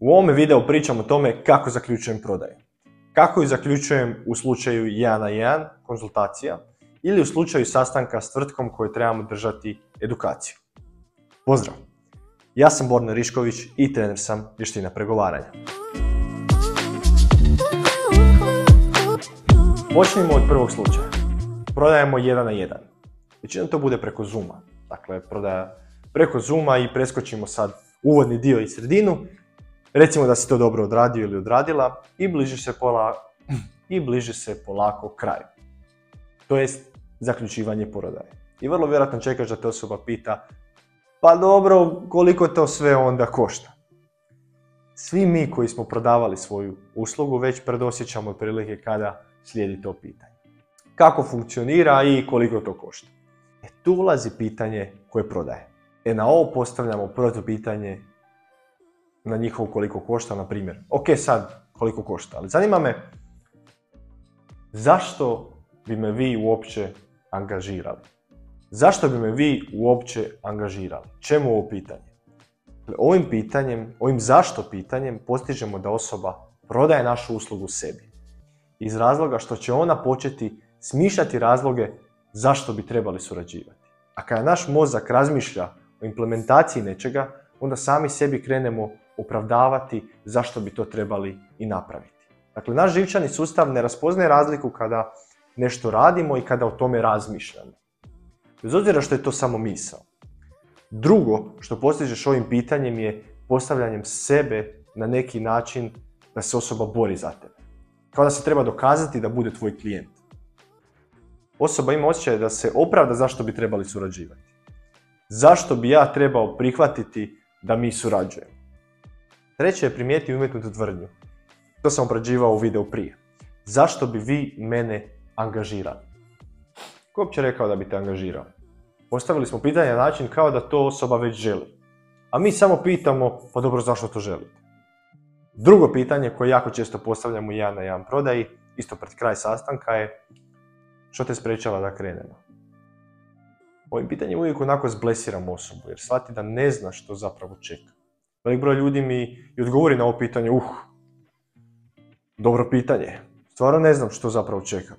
U ovome videu pričam o tome kako zaključujem prodaju. Kako ju zaključujem u slučaju 1 na 1 konzultacija ili u slučaju sastanka s tvrtkom koju trebamo držati edukaciju. Pozdrav! Ja sam Borna Rišković i trener sam vještina pregovaranja. Počnimo od prvog slučaja. Prodajemo 1 na 1. Većinom to bude preko Zuma. Dakle, prodaja preko Zuma i preskočimo sad uvodni dio i sredinu Recimo da si to dobro odradio ili odradila i bliži se, pola, i bliži se polako kraju. To jest zaključivanje porodaje. I vrlo vjerojatno čekaš da te osoba pita pa dobro, koliko to sve onda košta? Svi mi koji smo prodavali svoju uslugu već predosjećamo prilike kada slijedi to pitanje. Kako funkcionira i koliko to košta? E tu ulazi pitanje koje prodaje. E na ovo postavljamo proto pitanje na njihovo koliko košta, na primjer. Ok, sad koliko košta, ali zanima me zašto bi me vi uopće angažirali? Zašto bi me vi uopće angažirali? Čemu ovo pitanje? Dakle, ovim pitanjem, ovim zašto pitanjem postižemo da osoba prodaje našu uslugu sebi. Iz razloga što će ona početi smišljati razloge zašto bi trebali surađivati. A kada naš mozak razmišlja o implementaciji nečega, onda sami sebi krenemo opravdavati zašto bi to trebali i napraviti. Dakle, naš živčani sustav ne raspoznaje razliku kada nešto radimo i kada o tome razmišljamo. Bez obzira što je to samo misao. Drugo što postižeš ovim pitanjem je postavljanjem sebe na neki način da se osoba bori za tebe. Kao da se treba dokazati da bude tvoj klijent. Osoba ima osjećaj da se opravda zašto bi trebali surađivati. Zašto bi ja trebao prihvatiti da mi surađujemo? Treće je primijeti umjetnutu tvrdnju. To sam obrađivao u videu prije. Zašto bi vi mene angažirali? Ko uopće rekao da bi te angažirao? Postavili smo pitanje na način kao da to osoba već želi. A mi samo pitamo, pa dobro, zašto to želite? Drugo pitanje koje jako često postavljamo jedan na jedan prodaji, isto pred kraj sastanka je što te sprečava da krenemo? Ovim pitanjem uvijek onako zblesiramo osobu jer shvati da ne zna što zapravo čeka. Velik broj ljudi mi i odgovori na ovo pitanje, uh, dobro pitanje. Stvarno ne znam što zapravo čekam.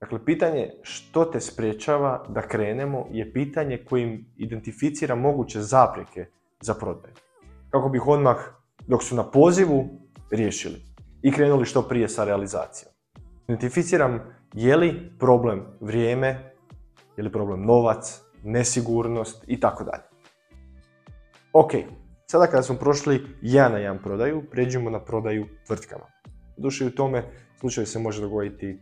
Dakle, pitanje što te spriječava da krenemo je pitanje kojim identificira moguće zapreke za prodaju. Kako bih odmah, dok su na pozivu, riješili i krenuli što prije sa realizacijom. Identificiram je li problem vrijeme, je li problem novac, nesigurnost i tako dalje. Ok, Sada kada smo prošli jedan na jedan prodaju, pređemo na prodaju tvrtkama. Duše u tome slučaju se može dogoditi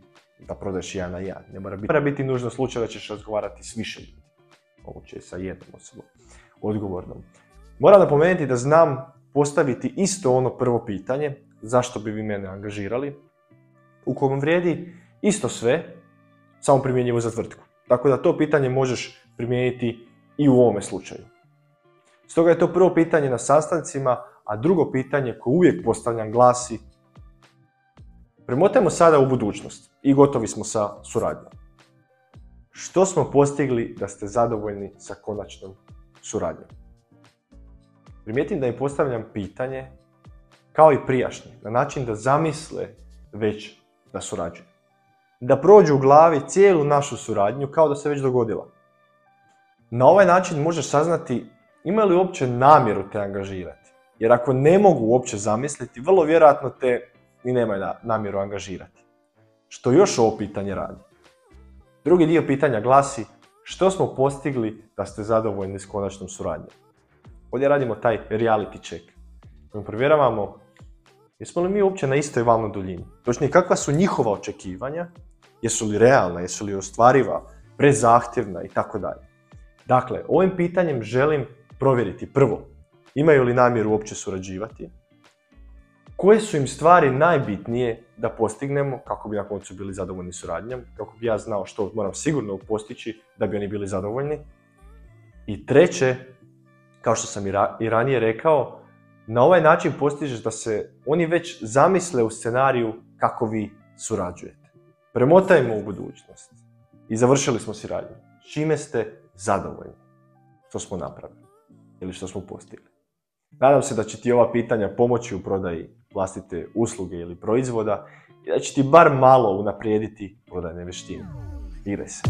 da prodaješ jedan na jedan. Ne mora biti, mora biti nužno slučaj da ćeš razgovarati s više ljudi. Moguće je sa jednom osobom odgovornom. Moram napomenuti da znam postaviti isto ono prvo pitanje, zašto bi vi mene angažirali, u kojem vrijedi isto sve, samo primjenjivo za tvrtku. Tako da to pitanje možeš primijeniti i u ovome slučaju. Stoga je to prvo pitanje na sastancima, a drugo pitanje koje uvijek postavljam glasi Premotajmo sada u budućnost i gotovi smo sa suradnjom. Što smo postigli da ste zadovoljni sa konačnom suradnjom? Primijetim da im postavljam pitanje kao i prijašnje, na način da zamisle već da surađuju. Da prođu u glavi cijelu našu suradnju kao da se već dogodila. Na ovaj način možeš saznati imaju li uopće namjeru te angažirati? Jer ako ne mogu uopće zamisliti, vrlo vjerojatno te ni nemaju namjeru angažirati. Što još ovo pitanje radi? Drugi dio pitanja glasi što smo postigli da ste zadovoljni s konačnom suradnjom? Ovdje radimo taj reality check kojim provjeravamo jesmo li mi uopće na istoj valnoj duljini. Točnije, kakva su njihova očekivanja, jesu li realna, jesu li ostvariva, prezahtjevna i tako dalje. Dakle, ovim pitanjem želim provjeriti prvo, imaju li namjeru uopće surađivati, koje su im stvari najbitnije da postignemo kako bi na koncu bili zadovoljni suradnjom, kako bi ja znao što moram sigurno postići da bi oni bili zadovoljni. I treće, kao što sam i ranije rekao, na ovaj način postižeš da se oni već zamisle u scenariju kako vi surađujete. Premotajmo u budućnost i završili smo suradnju. Čime ste zadovoljni? Što smo napravili? Ili što smo postigli. Nadam se da će ti ova pitanja pomoći u prodaji vlastite usluge ili proizvoda i da će ti bar malo unaprijediti prodajne vještine. Igraj se.